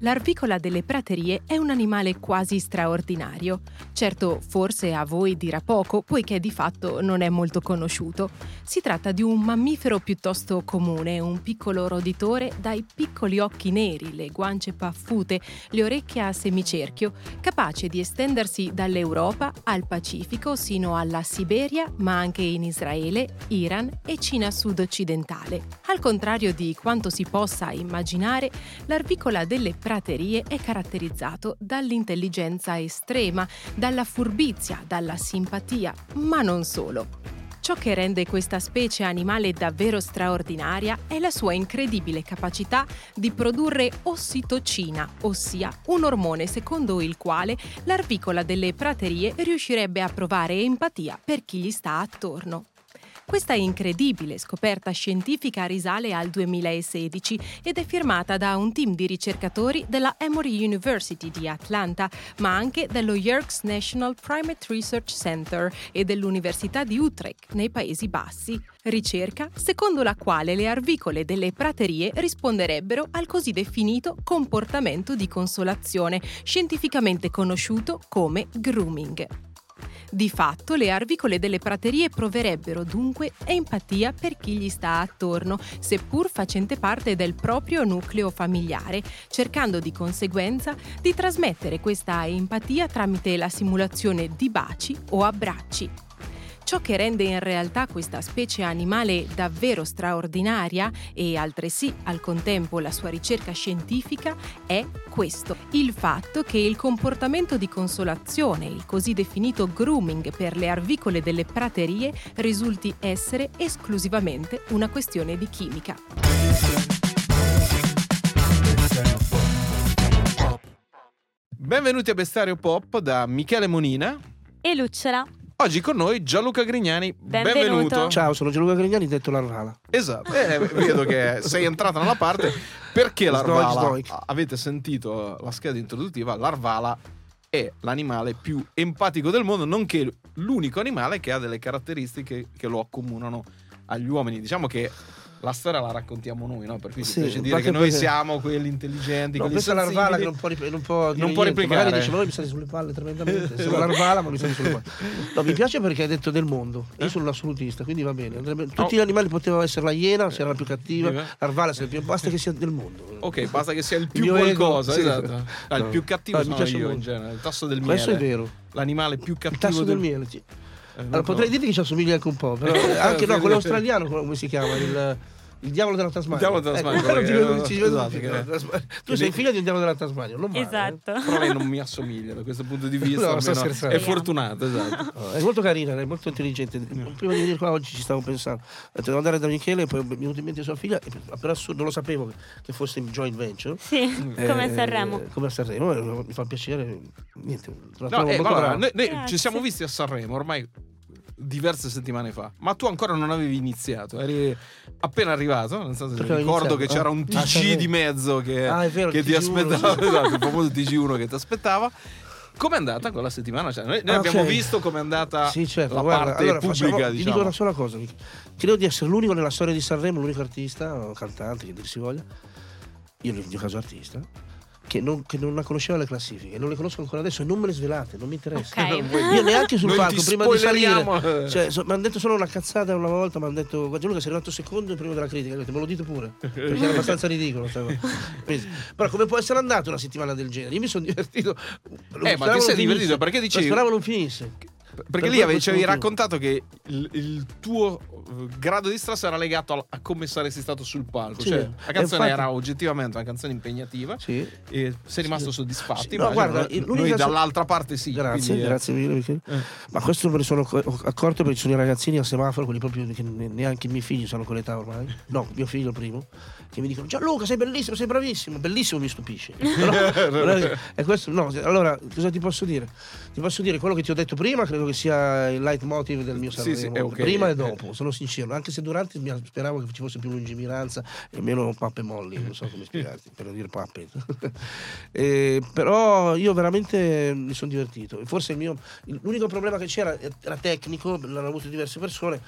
L'arvicola delle praterie è un animale quasi straordinario. Certo, forse a voi dirà poco, poiché di fatto non è molto conosciuto. Si tratta di un mammifero piuttosto comune, un piccolo roditore dai piccoli occhi neri, le guance paffute, le orecchie a semicerchio, capace di estendersi dall'Europa al Pacifico sino alla Siberia, ma anche in Israele, Iran e Cina sud-occidentale. Al contrario di quanto si possa immaginare, l'arvicola delle praterie è caratterizzato dall'intelligenza estrema, dalla furbizia, dalla simpatia, ma non solo. Ciò che rende questa specie animale davvero straordinaria è la sua incredibile capacità di produrre ossitocina, ossia un ormone secondo il quale l'arvicola delle praterie riuscirebbe a provare empatia per chi gli sta attorno. Questa incredibile scoperta scientifica risale al 2016 ed è firmata da un team di ricercatori della Emory University di Atlanta, ma anche dello Yerkes National Primate Research Center e dell'Università di Utrecht nei Paesi Bassi. Ricerca secondo la quale le arvicole delle praterie risponderebbero al così definito comportamento di consolazione, scientificamente conosciuto come grooming. Di fatto, le arvicole delle praterie proverebbero dunque empatia per chi gli sta attorno, seppur facente parte del proprio nucleo familiare, cercando di conseguenza di trasmettere questa empatia tramite la simulazione di baci o abbracci. Ciò che rende in realtà questa specie animale davvero straordinaria e altresì al contempo la sua ricerca scientifica è questo, il fatto che il comportamento di consolazione, il così definito grooming per le arvicole delle praterie, risulti essere esclusivamente una questione di chimica. Benvenuti a Bestario Pop da Michele Monina e Lucciola. Oggi con noi Gianluca Grignani, benvenuto. benvenuto. Ciao, sono Gianluca Grignani, detto Larvala. Esatto, eh, vedo che sei entrata nella parte. Perché Larvala? Snoic. Avete sentito la scheda introduttiva, Larvala è l'animale più empatico del mondo, nonché l'unico animale che ha delle caratteristiche che lo accomunano agli uomini. Diciamo che la storia la raccontiamo noi, no? Per cui Sì, piace dire che noi siamo quelli intelligenti, No, quelli questa è Larvala che non può, rip- non può, Non può replicare. Magari dice, ma mi state sulle palle tremendamente. Sono Larvala, ma mi state sulle palle. No, mi piace perché hai detto del mondo. Eh? Io sono un assolutista, quindi va bene. Andrebbe- Tutti Oh. gli animali potevano essere la iena, se era la più cattiva, Eh. Larvala se era più... Basta che sia del mondo. Ok, basta che sia il più mio ego, qualcosa, sì. esatto. Ah, il più cattivo No, sono io in genere, il tasso del miele. Questo è vero. L'animale più cattivo Il tasso del miele. sì. Eh, Allora, potrei so. dirti che ci assomiglia anche un po', però Eh, anche no, sì. quello australiano, come si chiama? Il, il diavolo della Tasmania. Il diavolo della Tasmania, Ecco, quello vedo- che- ci vedo esatto, più, Tasmania. Tu sei figlio di un diavolo della Tasmania, non male. eh. Esatto. Però lei non mi assomiglia da questo punto di vista. No, sto scherzando. È fortunato, esatto. No, è molto carina, è molto intelligente. Prima di venire qua oggi ci stavo pensando. Devo andare da Michele, poi mi è venuto in mente sua figlia, e per assurdo non lo sapevo che- fosse in joint venture. Sì, come a Eh, Sanremo. Come a Sanremo, eh, mi fa piacere. Niente, la No, eh, brava. noi, noi ci siamo visti a Sanremo ormai diverse settimane fa, ma tu ancora non avevi iniziato, eri appena arrivato, nel senso Perché ricordo che c'era Ah. un Ah, TG Sanremo. di mezzo che, Ah, vero, che ti TG1, aspettava, esatto, il famoso TG1 che ti aspettava. Com'è andata quella settimana? Cioè, noi noi Ah, abbiamo ok. visto com'è andata Sì, certo, la guarda, parte allora, pubblica, facciamo- Ti diciamo. dico una sola cosa. Credo di essere l'unico nella storia di Sanremo, l'unico artista, o cantante, che dir si voglia, io nel mio caso artista, che non, che non conosceva le classifiche, non le conosco ancora adesso e non me le svelate, non mi interessa. Ok. Non vuoi Io neanche sul palco, prima di salire. Cioè, mi hanno detto solo una cazzata una volta, mi hanno detto, Gianluca sei arrivato secondo prima della critica, detto, me lo dite pure, perché era abbastanza ridicolo. Quindi, Però come può essere andata una settimana del genere? Io mi sono divertito. Eh, ma ti sei divertito perché dicevi- Speravo non finisse. Perché Per lì avevi, ci avevi questo raccontato che il, il tuo eh, grado di stress era legato al- a, come saresti stato sul palco. Sì. Cioè, la canzone infatti- era oggettivamente una canzone impegnativa Sì. e sei rimasto Sì. soddisfatto. Sì, no, guarda, Noi- dall'altra parte sì. Grazie, quindi, eh, grazie mille eh. Ma questo me ne sono acc- accorto perché ci sono i ragazzini al semaforo, quelli proprio che ne- neanche i miei figli sono con l'età ormai. No, mio figlio primo, che mi dicono Gianluca sei bellissimo, sei bravissimo. Bellissimo mi stupisce. Però- è questo, no, allora cosa ti posso dire? Ti posso dire quello che ti ho detto prima, credo che sia il leitmotiv del mio Sì, Sanremo. sì, è ok. Prima e dopo, sono sincero. Anche se durante speravo che ci fosse più lungimiranza e meno pappe molli, non so come spiegarti, per dire pappe. Eh, però io veramente mi sono divertito. E Forse il mio, l'unico problema che c'era era tecnico, l'hanno avuto diverse persone,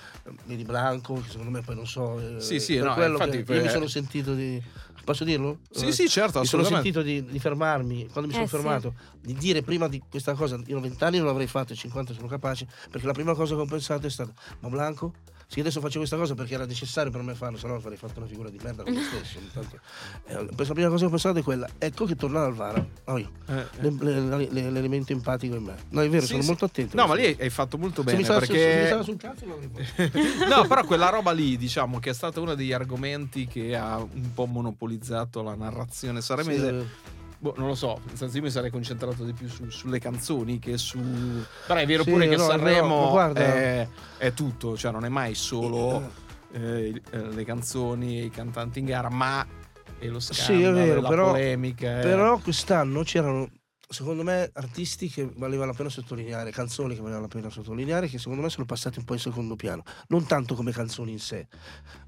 vedi Blanco, che secondo me poi non so. eh, Sì, sì, no, quello infatti, che io mi eh, sono sentito di. Posso dirlo? Sì, sì, certo, Mi sono sentito di, di fermarmi quando mi sono Eh, sì. fermato, di dire prima di questa cosa, io ho 20 anni non l'avrei fatto, 50 sono capace, perché la prima cosa che ho pensato è stata, ma Blanco, sì adesso faccio questa cosa perché era necessario per me farlo, se no avrei fatto una figura di merda con me stesso. Intanto, eh, la prima cosa che ho pensato è quella, ecco che tornare al VAR, oh, Eh, eh. le- le- le- l'elemento empatico in me. No, è vero, Sì, sono sì. molto attento. No, ma lì hai fatto molto se bene mi stava, se- se mi perché stava sul cazzo l'avrei fatto. No, però quella roba lì, diciamo, che è stato uno degli argomenti che ha un po' monopolizzato la narrazione sanremese. Sì, Boh, non lo so, nel senso io mi sarei concentrato di più su- sulle canzoni che su... Però è vero Sì, pure che no, vero, Sanremo guarda- è, è tutto, cioè non è mai solo eh, eh, le canzoni i cantanti in gara, ma è lo scandalo, Sì, è vero, la però- polemica. è- Però quest'anno c'erano, secondo me, artisti che valeva la pena sottolineare, canzoni che valeva la pena sottolineare, che secondo me sono passati un po' in secondo piano. Non tanto come canzoni in sé,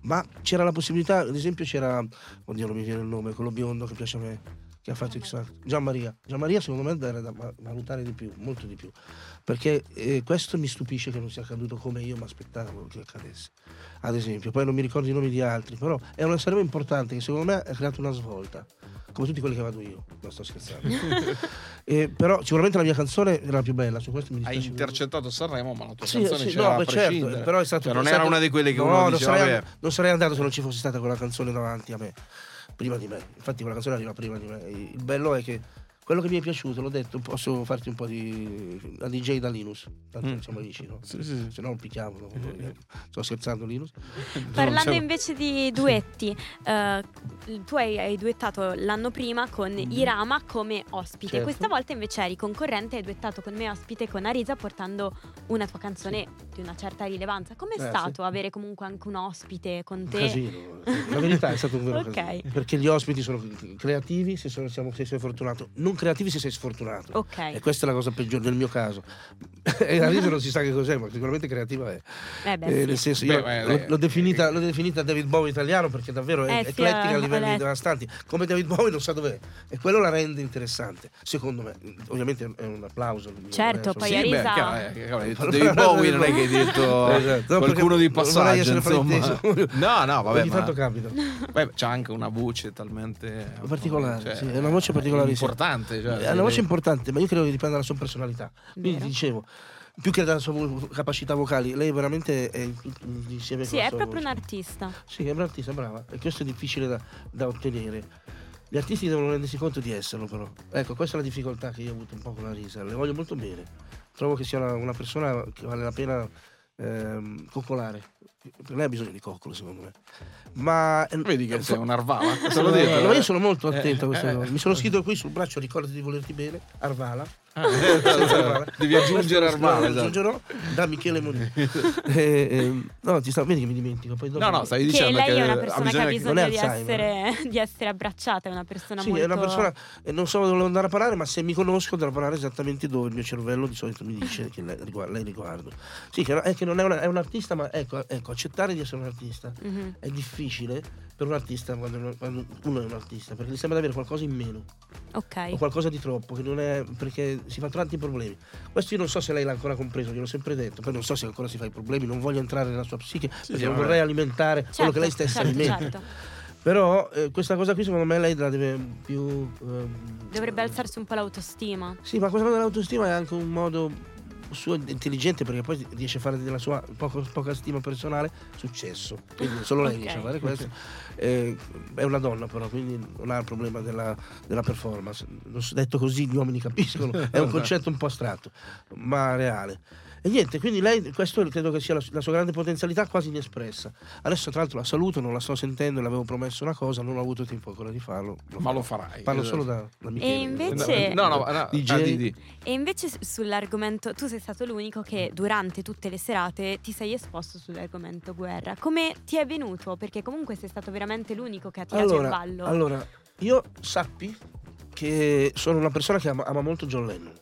ma c'era la possibilità, ad esempio c'era, oddio non mi viene il nome, quello biondo che piace a me, che ha fatto X Factor, Gian Maria. Gian Maria secondo me era da va- valutare di più, molto di più, perché eh, questo mi stupisce che non sia accaduto come io mi aspettavo che accadesse. Ad esempio, poi non mi ricordo i nomi di altri, però è una Sanremo importante che secondo me ha creato una svolta. Come tutti quelli che vado io, non sto scherzando. Eh, però sicuramente la mia canzone era la più bella, su questo mi Hai intercettato Sanremo, ma la tua Sì, canzone sì, c'era no, certo, però è stato Cioè, non era stato- una di quelle che no, uno non dice, sarei, non sarei andato se non ci fosse stata quella canzone davanti a me, prima di me. Infatti quella canzone arriva prima di me. Il bello è che quello che mi è piaciuto, l'ho detto, posso farti un po' di la DJ da Linus, tanto Mm. siamo amici, no? Sì, sì, sì. Se no non picchiamo, no? sto scherzando Linus. Parlando c'è- invece di duetti, eh, tu hai, hai duettato l'anno prima con Irama come ospite, Certo. questa volta invece eri concorrente e hai duettato con me ospite con Arisa portando una tua canzone di una certa rilevanza. Com'è Eh, stato avere comunque anche un ospite con Un te? casino. La verità è stato un vero Ok. casino. Perché gli ospiti sono creativi se, sono- siamo, se sei fortunato, non creativi se sei sfortunato. Ok. E questa è la cosa peggiore nel mio caso. e la risa non si sa che cos'è, ma sicuramente creativa è. Eh beh, Eh, sì. Nel senso, io beh, l'ho, beh. l'ho definita, l'ho definita David Bowie italiano perché davvero è Eh, sì, eclettica a eh, livelli eh. devastanti. Come David Bowie non sa dov'è. E quello la rende interessante, secondo me. Ovviamente è un applauso. Certo, poi Sì, Arisa- beh, chiaro, eh, David Bowie non è che hai detto Esatto. No, qualcuno di non passaggio, insomma. No, no, vabbè, Ogni ma tanto capita. beh, c'ha anche una voce talmente Particolare, cioè, sì, è una voce particolarissima. importante, cioè, È una voce importante, ma io credo che dipenda dalla sua personalità. Quindi Vero. dicevo, più che dalla sua capacità vocali, lei veramente è in- in- insieme Sì, è proprio un voce. artista. Sì, è un artista, brava. E questo è difficile da, da ottenere. Gli artisti devono rendersi conto di esserlo, però. Ecco, questa è la difficoltà che io ho avuto un po' con la Risa. Le voglio molto bene. Trovo che sia una, una persona che vale la pena ehm, coccolare. Lei ha bisogno di coccolo, secondo me. Ma Vedi che sei un arvala? Te Sono- l'ho detto, no, eh. io sono molto attento a Eh, queste eh. cose. Mi sono scritto qui sul braccio, ricordati di volerti bene, Arvala. Ah, Devi aggiungere Arvala, No, esatto. aggiungerò da Michele Monini. Eh, eh, no, ti sta, vedi che mi dimentico. Poi dopo No, no, stai Che dicendo lei che è una persona che ha bisogno bisogno Non è di essere, di essere abbracciata, è una persona Sì, molto... è una persona, eh, non so dove andare a parare, ma se mi conosco devo parare esattamente dove il mio cervello di solito mi dice che lei, riguarda, lei riguardo. Sì, che, è che non è, una- è un artista, ma ecco, ecco, accettare di essere un artista Mhm. è difficile per un artista quando, quando uno è un artista, perché gli sembra di avere qualcosa in meno. Ok. o qualcosa di troppo, che non è perché si fa tanti problemi. Questo io non so se lei l'ha ancora compreso, gliel'ho sempre detto, poi non so se ancora si fa i problemi, non voglio entrare nella sua psiche perché sì, non vabbè. vorrei alimentare quello Certo, che lei stessa certo, alimenta. certo. Però eh, questa cosa qui secondo me lei la deve più... ehm, Dovrebbe alzarsi un po' l'autostima. Sì, ma questa cosa dell'autostima è anche un modo suo intelligente perché poi riesce a fare della sua poco- poca stima personale successo. Quindi solo lei Ok. riesce a fare questo. Eh, è una donna però, quindi non ha il problema della, della performance. Detto così gli uomini capiscono, è un concetto un po' astratto, ma reale. E niente, quindi lei, questo credo che sia la, la sua grande potenzialità quasi inespressa. Adesso tra l'altro la saluto, non la sto sentendo, le avevo promesso una cosa, non ho avuto tempo ancora di farlo. Ma lo farai. Parlo solo da, da Michele. invece- No, no, no, DJ. ah, di-. E invece sull'argomento, tu sei stato l'unico che durante tutte le serate ti sei esposto sull'argomento guerra. Come ti è venuto? Perché comunque sei stato veramente l'unico che ha tirato allora, il ballo. allora, io sappi che sono una persona che ama, ama molto John Lennon.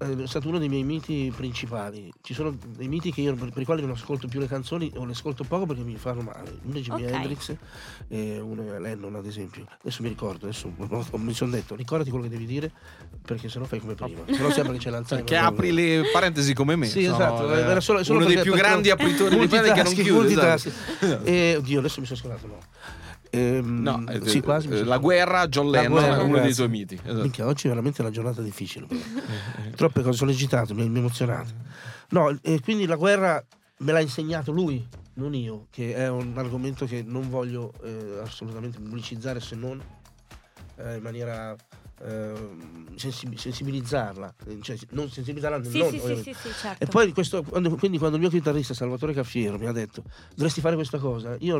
È stato uno dei miei miti principali. Ci sono dei miti che io, per, per i quali non ascolto più le canzoni o le ascolto poco perché mi fanno male. Uno è Jimi Ok. Hendrix e uno è Lennon, ad esempio. Adesso mi ricordo, adesso mi sono detto, ricordati quello che devi dire perché sennò fai come prima. Se no sembra che c'è l'Alzheimer. Che apri le parentesi come me. Sì, sono, esatto, eh, era solo, solo uno dei più grandi apritori di pane che non chiude. esatto. E oddio, adesso mi sono scordato, no. Ehm, No, eh, sì, quasi. eh, la sono- guerra, John La Lennon, guerra, è uno grazie. dei suoi miti. Esatto. Minchia, oggi è veramente una giornata difficile. Troppe cose, sono agitato, mi mi ha emozionato. No, e quindi la guerra me l'ha insegnato lui, non io, che è un argomento che non voglio eh, assolutamente pubblicizzare se non eh, in maniera ehm, sensi- sensibilizzarla, eh, cioè non sensibilizzarla Sì, non, sì, sì, sì, sì, certo. E poi questo, quando, quindi quando il mio chitarrista Salvatore Caffiero mi ha detto dovresti fare questa cosa, io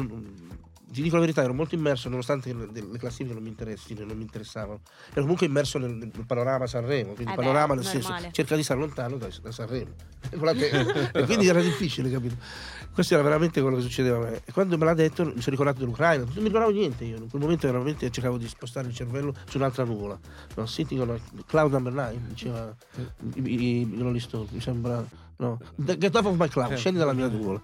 ti dico la verità, ero molto immerso nonostante le, le classifiche non mi interessino, non mi interessavano. Ero comunque immerso nel, nel panorama Sanremo, quindi Eh il beh, panorama nel senso normale. cerca di stare lontano da, da Sanremo. Con e quindi era difficile, capito? Questo era veramente quello che succedeva a me. E quando me l'ha detto mi sono ricordato dell'Ucraina, non mi ricordavo niente io, in quel momento veramente cercavo di spostare il cervello su un'altra nuvola. No, sitting on a cloud number 9, diceva i, i, i Rolling Stones, mi sembra... No, get off of my cloud, scendi dalla mia nuvola.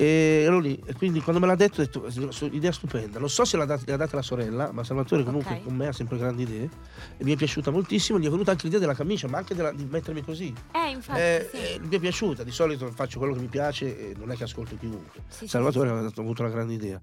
E ero lì, e quindi quando me l'ha detto ho detto "Su- idea stupenda. Non so se l'ha data, l'ha data la sorella, ma Salvatore comunque Ok. con me ha sempre grandi idee e mi è piaciuta moltissimo. Gli è venuta anche l'idea della camicia, ma anche della- di mettermi così. Eh, infatti, Eh, sì. eh, mi è piaciuta, di solito faccio quello che mi piace e non è che ascolto chiunque. Sì, sì, Salvatore aveva dato- avuto una grande idea.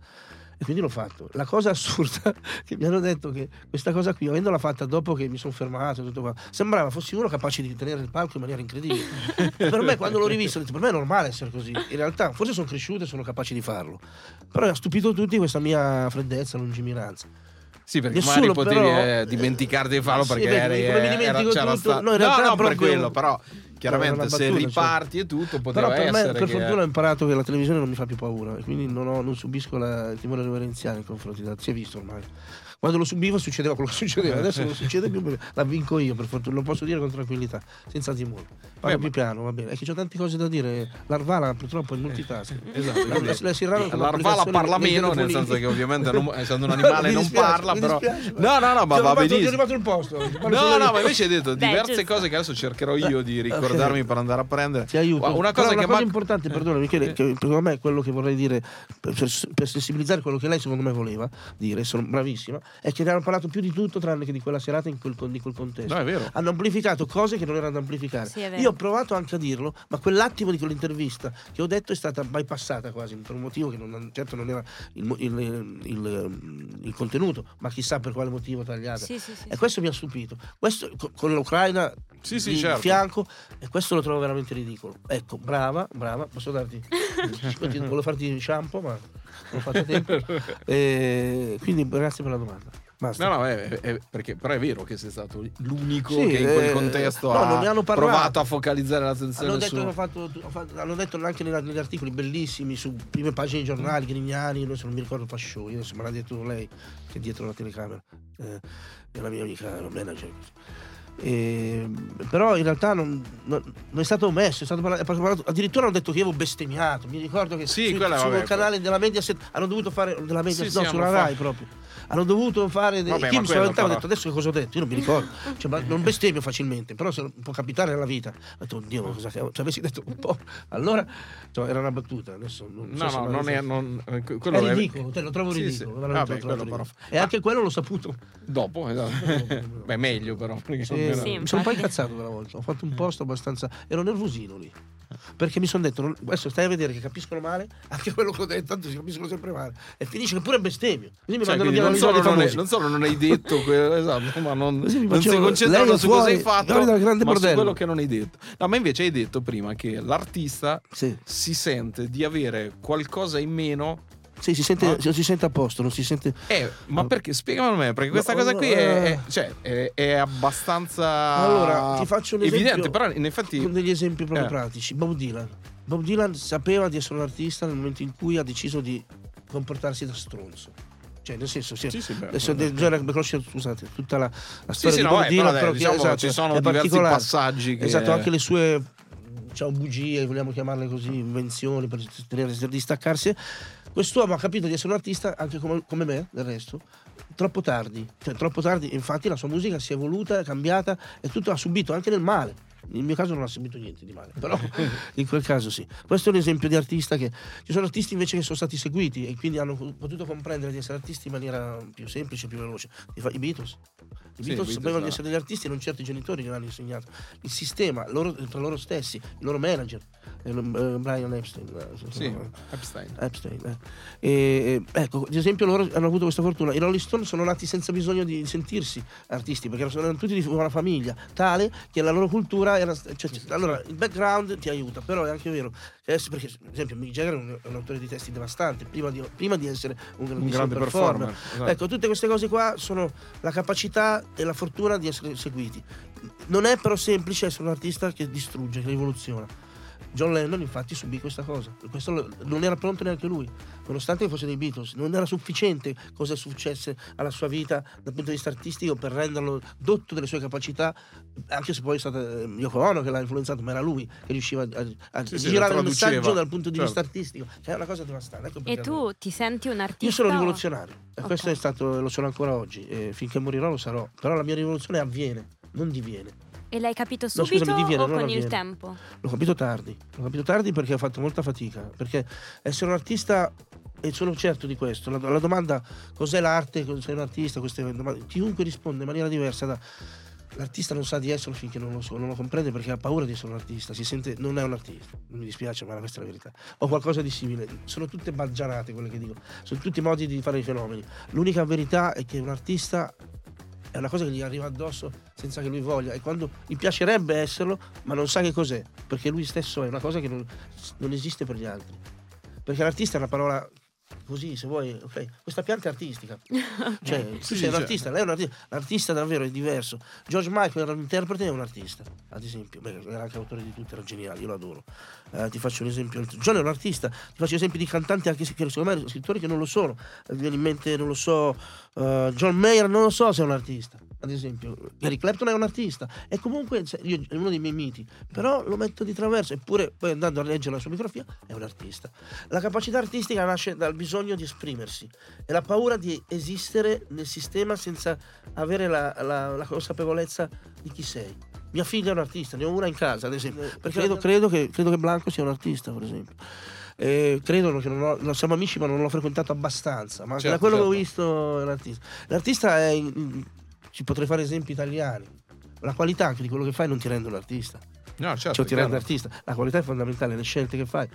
E quindi l'ho fatto. La cosa assurda che mi hanno detto che questa cosa qui, avendola fatta dopo che mi sono fermato, tutto qua, sembrava fossi uno capace di tenere il palco in maniera incredibile. Per me, quando l'ho rivisto, ho detto: per me è normale essere così. In realtà, forse sono cresciuto e sono capace di farlo. Però ha stupito tutti questa mia freddezza, lungimiranza. Sì, perché Nessuno, magari potevi però, eh, dimenticarti di farlo sì, perché beh, eri, mi era- dimentico c'era tutto, sta- no, in realtà no, per proprio- quello, però chiaramente se battuta, cioè. riparti e tutto poteva Però per me, per fortuna, ho imparato che la televisione non mi fa più paura quindi non, ho- non subisco la- il timore reverenziale nei confronti della. Si è visto ormai. Quando lo subivo succedeva quello che succedeva, adesso non succede più, perché la vinco io, per fortuna, lo posso dire con tranquillità, senza timore. Parlo più piano, va bene. È che ho tante cose da dire. L'arvala purtroppo è multitask. Esatto, La- la- la L'arvala parla meno, nel senso che ovviamente non- essendo un animale non dispiace, parla, però... No, no, no, ma va rubato- Ti ho benissimo. rubato il posto. No, no, ma invece hai detto diverse cose che adesso cercherò io di ricordarmi per andare a prendere. Ti aiuto. Una cosa che cosa ma- importante, perdona Michele, che secondo me è quello che vorrei dire per, per sensibilizzare quello che lei secondo me voleva dire, sono bravissima, è che ne hanno parlato più di tutto tranne che di quella serata in quel, di quel contesto. No, è vero. Hanno amplificato cose che non erano da amplificare. Sì, è vero. Io ho provato anche a dirlo, ma quell'attimo di quell'intervista che ho detto è stata bypassata quasi per un motivo che non, certo non era il, il- il- il contenuto, ma chissà per quale motivo tagliata. Sì, sì, sì, E questo mi ha stupito. Questo co- con l'Ucraina Sì, sì, di certo. fianco, e questo lo trovo veramente ridicolo. Ecco, brava, brava, posso darti. Volevo farti shampoo, ma non ho fatto tempo. E quindi grazie per la domanda. Basta. No, no, è- è- perché, però è vero che sei stato l'unico Sì, che in quel eh, contesto no, non ha parlato. provato a focalizzare l'attenzione Hanno detto, su... fatto, fatto- hanno detto anche negli, articoli bellissimi su prime pagine dei giornali, Grignani, adesso non mi ricordo Fasciò, adesso me l'ha detto lei che è dietro la telecamera, eh, è la mia amica la manager. E, però in realtà non, non- non è stato omesso, è stato parlato, addirittura hanno detto che io avevo bestemmiato. Mi ricordo che Sì, su- quella, sul vabbè, canale della Mediaset hanno dovuto fare della Mediaset, Sì, no, sì, sulla Rai fatto- proprio. Hanno dovuto fare dei. Vabbè, mi quello spaventavo, ho detto adesso che cosa ho detto? Io non mi ricordo. Cioè, ma non bestemmio facilmente, però se può capitare nella vita. Ho detto, oddio, cosa che se avessi detto un po'. Allora, cioè, era una battuta. Adesso non so No, se no, non è... Non, eh, È quello è ridicolo, te lo trovo Sì, ridicolo. sì. Vabbè, lo trovo ridicolo. E anche quello l'ho saputo. Dopo, esatto. Beh, meglio però. Sì, mi sono un po' incazzato quella volta. Ho fatto un post abbastanza. Ero nervosino lì. Perché mi sono detto, adesso stai a vedere che capiscono male, anche quello che ho detto, tanto si capiscono sempre male. E finisce che pure bestemmio. Così mi Cioè, mandano via non, solo non, è- non solo non hai detto quello, esatto, ma non, non sei facevo- concentrato lei è su cosa hai fatto, ma su bordello. quello che non hai detto. No, ma invece hai detto prima che l'artista Sì. si sente di avere qualcosa in meno. Sì, si sente, No. si sente a posto, non si sente. Eh, ma perché? Spiegamelo a me, perché questa No, cosa qui è, è- eh. cioè, è, è abbastanza Allora, ti faccio un esempio evidente, però in effetti con degli esempi proprio Eh. pratici. Bob Dylan. Bob Dylan sapeva di essere un artista nel momento in cui ha deciso di comportarsi da stronzo. Cioè, nel senso, sì, Sì, sì, beh, adesso bisogna conoscere, scusate, tutta la, la storia sì, di no, Bob Dylan, però, però, diciamo, che, esatto, ci sono è diversi passaggi che- Esatto, anche le sue diciamo, bugie, vogliamo chiamarle così, invenzioni per tenere, per distaccarsi. Quest'uomo ha capito di essere un artista, anche come, come me, del resto, troppo tardi. Cioè, troppo tardi, infatti la sua musica si è evoluta, è cambiata e tutto ha subito, anche nel male. Nel mio caso non ha seguito niente di male, però in quel caso sì. Questo è un esempio di artista che ci sono artisti invece che sono stati seguiti e quindi hanno potuto comprendere di essere artisti in maniera più semplice, più veloce. I Beatles. I Sì, Beatles sapevano no. di essere degli artisti e non certi genitori gliel'hanno insegnato. Il sistema, loro, tra loro stessi, il loro manager, eh, eh, Brian Epstein. eh, Sì, Epstein. Epstein, eh. E, ecco, ad esempio loro hanno avuto questa fortuna. I Rolling Stone sono nati senza bisogno di sentirsi artisti, perché erano tutti di una famiglia tale che la loro cultura era. cioè, allora, il background ti aiuta, però è anche vero che adesso, perché, ad esempio, Mick Jagger è un, un autore di testi devastante, prima di, prima di essere un Un grande performer. esatto. Ecco, tutte queste cose qua sono la capacità e la fortuna di essere seguiti. Non è però semplice essere un artista che distrugge, che rivoluziona. John Lennon infatti subì questa cosa, questo lo- non era pronto neanche lui, nonostante fosse dei Beatles, non era sufficiente cosa successe alla sua vita dal punto di vista artistico per renderlo dotto delle sue capacità, anche se poi è stata eh, Yoko Ono che l'ha influenzato, ma era lui che riusciva a, a Sì, sì, girare la il messaggio dal punto di vista Certo. artistico, che è una cosa devastante. Ecco E tu ti senti un artista? io sono rivoluzionario e Ok. questo è stato, lo sono ancora oggi, e finché morirò lo sarò. Però la mia rivoluzione avviene, non diviene. E l'hai capito No, subito scusami, diviene, o con il tempo? L'ho capito tardi, l'ho capito tardi perché ho fatto molta fatica. Perché essere un artista, e sono certo di questo, la, la domanda cos'è l'arte, cos'è un artista, queste domande, chiunque risponde in maniera diversa da... L'artista non sa di esserlo finché non lo, so, non lo comprende perché ha paura di essere un artista, si sente, non è un artista, non mi dispiace ma questa è la verità. O qualcosa di simile, sono tutte baggianate quelle che dico, sono tutti modi di fare i fenomeni. L'unica verità è che un artista è una cosa che gli arriva addosso senza che lui voglia. E quando gli piacerebbe esserlo ma non sa che cos'è perché lui stesso è una cosa che non, non esiste per gli altri. Perché l'artista è una parola così se vuoi ok. Questa pianta è artistica. Cioè Sì, sei un cioè- artista lei è un artista l'artista davvero è diverso. George Michael era un interprete e è un artista ad esempio. Beh, era anche autore di tutto era geniale io lo adoro. Eh, ti faccio un esempio. John è un artista. Ti faccio esempi di cantanti anche se che secondo me scrittori che non lo sono. Mi viene in mente non lo so eh, John Mayer non lo so se è un artista. Ad esempio Gary Clapton è un artista. E comunque se- io, è uno dei miei miti. Però lo metto di traverso. Eppure poi andando a leggere la sua biografia è un artista. La capacità artistica nasce dal bisogno di esprimersi e la paura di esistere nel sistema senza avere la, la- la consapevolezza di chi sei. Mia figlia è un artista ne ho una in casa ad esempio perché credo, credo che, credo che Blanco sia un artista per esempio. Eh, credo che non ho, siamo amici ma non l'ho frequentato abbastanza ma Certo, da quello che ho certo. visto è un artista. L'artista è in- ci potrei fare esempi italiani la qualità anche di quello che fai non ti rende un artista No, certo, cioè ti rende chiaro. artista. La qualità è fondamentale le scelte che fai.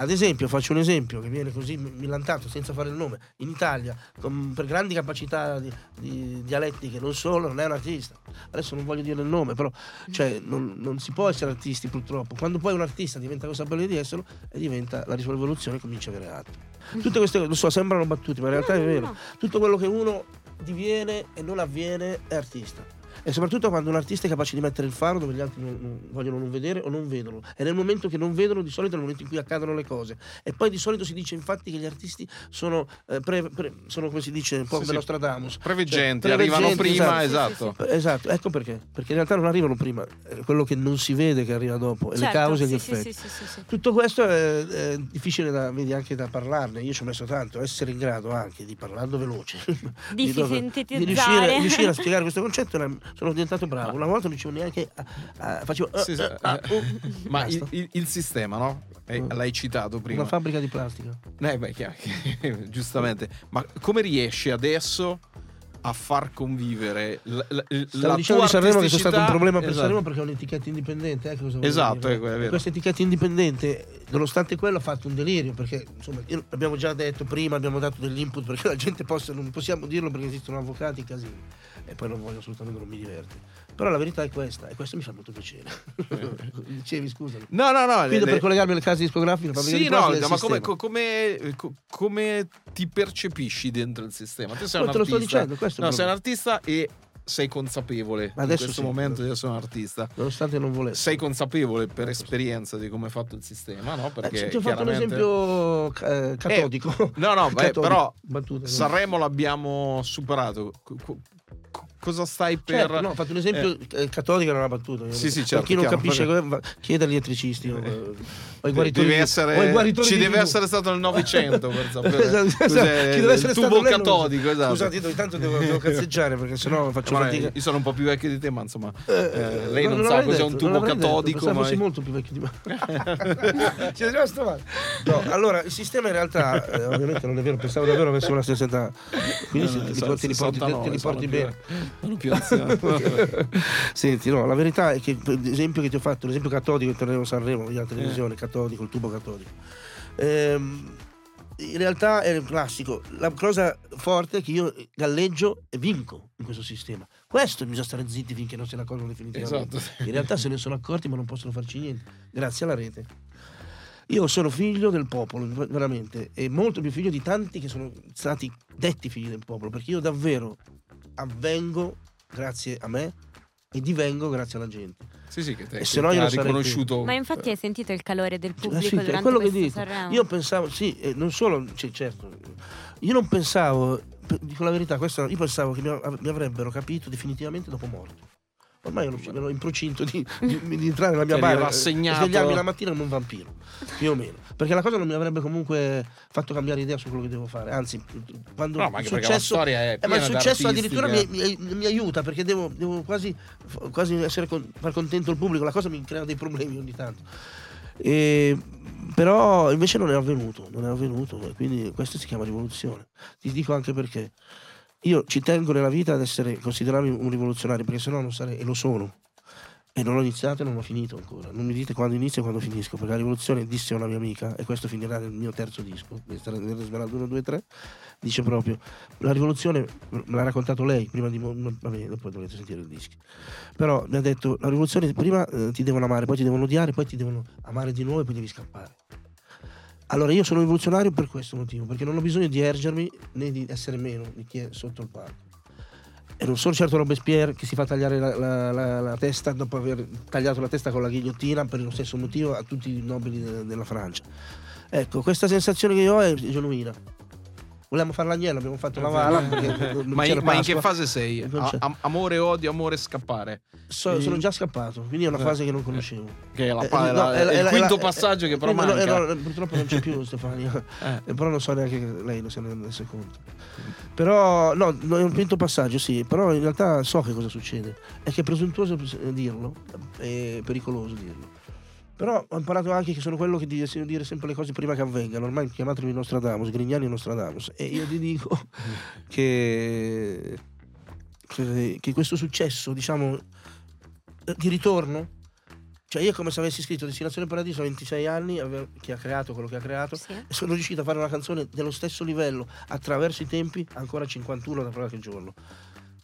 Ad esempio faccio un esempio che viene così millantato senza fare il nome. In Italia con- per grandi capacità di, di dialettiche non solo non è un artista. Adesso non voglio dire il nome però cioè, non, non si può essere artisti purtroppo. Quando poi un artista diventa consapevole di esserlo e diventa la rivoluzione comincia a avere altro. Tutte queste cose lo so sembrano battute ma in realtà è No, no, vero. no. tutto quello che uno diviene e non avviene è artista e soprattutto quando un artista è capace di mettere il faro dove gli altri non, non vogliono non vedere o non vedono. E nel momento che non vedono, di solito è il momento in cui accadono le cose. E poi di solito si dice infatti che gli artisti sono, eh, pre- pre- sono come si dice, un po' Sì, come sì. Nostradamus. Preveggenti, Cioè, arrivano preveggenti, prima, esatto. esatto. Sì, sì, Esatto, ecco perché. Perché in realtà non arrivano prima, è quello che non si vede che arriva dopo, e le Certo, cause e gli effetti. sì, sì, sì, sì. Tutto questo è, è difficile da, vedi, anche da parlarne, io ci ho messo tanto, essere in grado anche di parlando veloce, Di dove- sintetizzare. di riuscire, riuscire a spiegare questo concetto, era- sono diventato bravo. Una volta non riuscivo neanche a, a- facevo eh, Sì, sì, eh, ah, eh, uh, Ma basta. il, il- il sistema, no? Eh, Mm. L'hai citato prima. una fabbrica di plastica. Eh, beh, chiaro, giustamente. Ma come riesci adesso a far convivere l- l- la dicendo tua Sanremo che c'è stato un problema per Esatto. Sanremo perché è un'etichetta indipendente. Volevo Esatto, dire. Questa etichetta indipendente, nonostante quello, ha fatto un delirio perché insomma, io- abbiamo già detto prima, abbiamo dato degli input perché la gente possa, non possiamo dirlo perché esistono avvocati, casini. E poi non voglio assolutamente, non mi diverte. Però la verità è questa, e questo mi fa molto piacere. Dicevi, scusami. No, no, no. Quindi le- per le- collegarmi alle case discografiche, Sì, di no, il ma come, come- co- come ti percepisci dentro il sistema? Te sei un te lo sto artista. dicendo, questo no, sei un artista e sei consapevole Ma in questo sì, momento adesso. essere un artista. Nonostante non volessi. Sei consapevole per esperienza di come è fatto il sistema, no? Eh, Perché ti ho fatto un chiaramente- esempio eh, catodico. No, no, beh, Catodico. però Battuta, no? Sanremo l'abbiamo superato. Co- co- co- cosa stai per Certo, no, ho fatto un esempio eh, catodico, era una battuta. Sì, sì, Per certo, chi non chiaro, capisce, va- chiede agli elettricisti. eh, o i guaritori Devi di- essere- o i guaritori ci deve TV. essere stato nel Novecento per sapere Esatto, esatto. Ci deve essere tubo catodico. Esatto. Scusate, io intanto devo, devo cazzeggiare perché sennò faccio Ma fatica. io sono un po' più vecchio di te, ma insomma, Eh, eh, lei non, sa l'avrei cos'è detto, un non tubo detto, catodico. pensavo ma fossi molto più vecchio di me. Ci è rimasto male. No, allora il sistema in realtà, eh, ovviamente non è vero, pensavo davvero avessimo la stessa età. Quindi No, se no, ti, sono te li porti, te- te li 69, porti sono bene. sono più anziano. Senti, no, la verità è che l'esempio che ti ho fatto, l'esempio catodico, torneremo a Sanremo, la televisione, catodico, il tubo catodico. Ehm, in realtà è un classico. La cosa forte è che io galleggio e vinco in questo sistema. Questo bisogna stare zitti finché non se ne accorgono definitivamente. esatto. In realtà se ne sono accorti ma non possono farci niente, grazie alla rete. Io sono figlio del popolo, veramente, e molto più figlio di tanti che sono stati detti figli del popolo, perché io davvero avvengo grazie a me e divengo grazie alla gente. Sì, sì, che te E se no io non sarei riconosciuto. Ma infatti hai sentito il calore del Eh pubblico sì, è durante quello che questo dico. Sanremo? Io pensavo, sì, e non solo, cioè, certo, io non pensavo, dico la verità, questa, io pensavo che mi, av- mi avrebbero capito definitivamente dopo morto. Ormai ero, ero in procinto di, di- di entrare nella mia Eri bara e rassegnato. svegliarmi la mattina come un vampiro, più o meno. Perché la cosa non mi avrebbe comunque fatto cambiare idea su quello che devo fare. Anzi, quando No, ma successo storia è eh, ma il successo addirittura che- mi, mi- mi aiuta perché devo, devo quasi, quasi essere con- far contento il pubblico, la cosa mi crea dei problemi ogni tanto. E- però invece non è avvenuto, non è avvenuto, quindi questo si chiama rivoluzione. Ti dico anche perché. Io ci tengo nella vita ad essere considerato un rivoluzionario, perché sennò non sarei, e lo sono. E non ho iniziato e non ho finito ancora. Non mi dite quando inizio e quando finisco, perché la rivoluzione disse una mia amica, e questo finirà nel mio terzo disco, nel Smeraldo 1, 2, 3, dice proprio, la rivoluzione, me l'ha raccontato lei, prima di... Vabbè, dopo dovete sentire il disco. Però mi ha detto, la rivoluzione prima eh, ti devono amare, poi ti devono odiare, poi ti devono amare di nuovo e poi devi scappare. Allora io sono rivoluzionario per questo motivo, perché non ho bisogno di ergermi né di essere meno di chi è sotto il palco. E non sono certo Robespierre che si fa tagliare la, la- la- la testa dopo aver tagliato la testa con la ghigliottina per lo stesso motivo a tutti i nobili de- della Francia. Ecco, questa sensazione che io ho è genuina. Volevamo fare l'agnello, abbiamo fatto la non Ma, in, ma in che fase sei? A- am- amore, odio, amore, scappare. So- sono già scappato, quindi è una Eh. fase che non conoscevo. Che è, la, Eh, no, è la- è il la- quinto la- passaggio che però Eh, manca. no, no, purtroppo non c'è più Stefania, Eh. Eh, però non so neanche che lei non se ne rende conto. Però, no, no, è un quinto passaggio, sì, però in realtà so che cosa succede. È che è presuntuoso dirlo, è pericoloso dirlo. Però ho imparato anche che sono quello che dice dire sempre le cose prima che avvengano. Ormai chiamatemi Nostradamus, Grignani Nostradamus. E io ti dico che, che, questo successo, diciamo, eh, di ritorno, cioè io è come se avessi scritto Destinazione Paradiso a 26 anni, che ha creato quello che ha creato, Sì. e sono riuscito a fare una canzone dello stesso livello attraverso i tempi, ancora 51 da qualche giorno.